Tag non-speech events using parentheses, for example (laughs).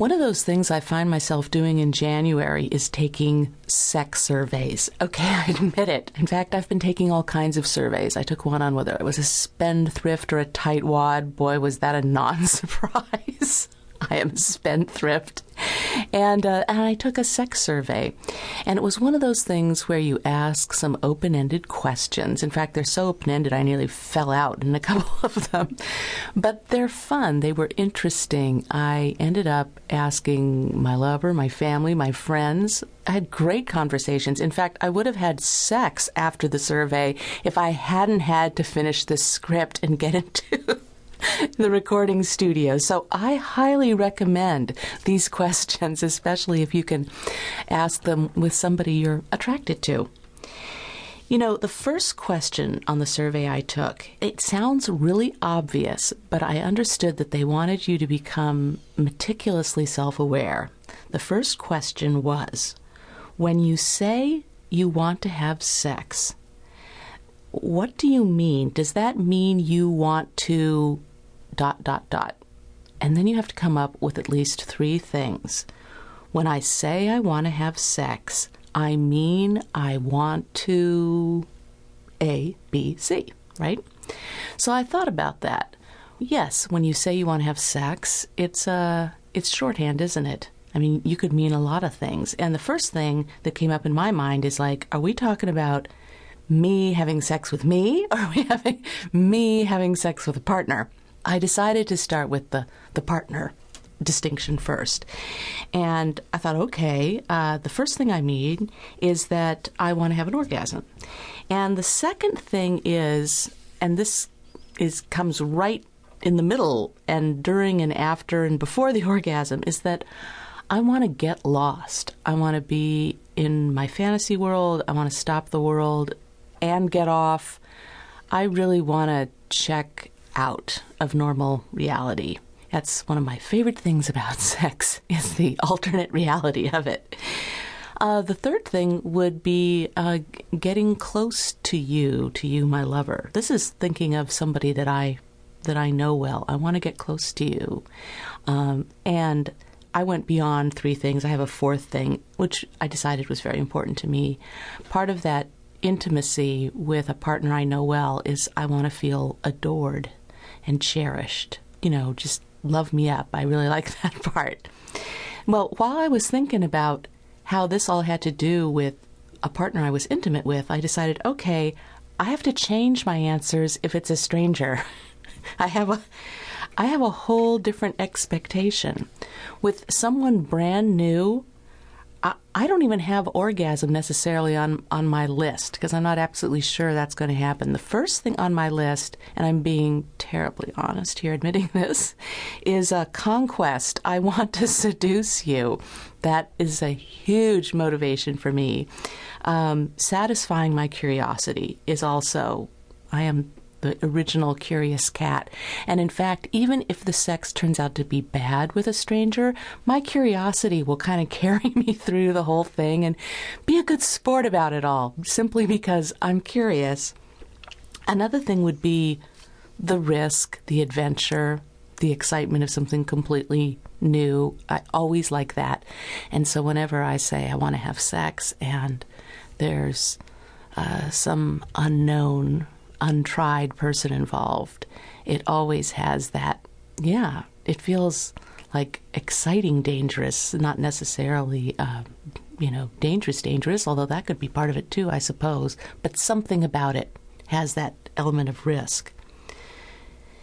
One of those things I find myself doing in January is taking sex surveys. Okay, (laughs) I admit it. In fact, I've been taking all kinds of surveys. I took one on whether I was a spendthrift or a tightwad. Boy, was that a non surprise. (laughs) I am a spendthrift. And, uh, and I took a sex survey. And it was one of those things where you ask some open ended questions. In fact, they're so open ended, I nearly fell out in a (laughs) couple of them. But they're fun, they were interesting. I ended up asking my lover, my family, my friends. I had great conversations. In fact, I would have had sex after the survey if I hadn't had to finish the script and get (laughs) into (laughs) the recording studio. So I highly recommend these (laughs) questions, especially if you can ask them with somebody you're attracted to. You know, the first question on the survey I took, it sounds really obvious, but I understood that they wanted you to become meticulously self aware. The first question was When you say you want to have sex, what do you mean? Does that mean you want to dot, dot, dot. And then you have to come up with at least three things. When I say I want to have sex, I mean I want to A, B, C, right? So I thought about that. Yes, when you say you want to have sex, it's uh it's shorthand, isn't it? I mean, you could mean a lot of things. And the first thing that came up in my mind is like, are we talking about me having sex with me or are we (laughs) having me having sex with a partner? I decided to start with the, the partner distinction first. And I thought, okay, uh, the first thing I mean is that I want to have an orgasm. And the second thing is, and this is comes right in the middle and during and after and before the (laughs) orgasm, is that I want to get lost. I want to be in my fantasy world. I want to stop the world and get off. I really want to check out of normal reality. That's one of my favorite things about (laughs) sex is the alternate reality of it. Uh, the third thing would be uh, getting close to you, to you, my lover. This is thinking of somebody that I that I know well. I want to get close to you, um, and I went beyond three things. I have a fourth thing, which I decided was very important to me. Part of that intimacy with a partner I know well is I want to feel adored and cherished. You know, just love me up. I really like (laughs) that part. Well, while I was thinking about how this all had to do with a partner I was intimate with, I decided, okay, I have to change my answers if it's a stranger. (laughs) I have a I have a whole different expectation. With someone brand new, I, don't even have orgasm necessarily on, on my list because I'm not absolutely sure that's going to happen. The first thing on my list, and I'm being terribly honest here admitting (laughs) this, is a conquest. I want to seduce you. That is a huge motivation for me. Um, satisfying my curiosity is also, I am the original curious cat. And in fact, even if the sex turns out to be bad with a stranger, my curiosity will kind of (laughs) carry me through the whole thing and be a good sport about it all, simply because I'm curious. Another thing would be the risk, the adventure, the excitement of something completely new. I always like that. And so whenever I say I want to have sex and there's uh, some unknown untried person involved, it always has that, yeah, it feels like exciting, dangerous, not necessarily, uh, you know, dangerous, dangerous, although that could be part of it too, I suppose, but something about it has that element of risk.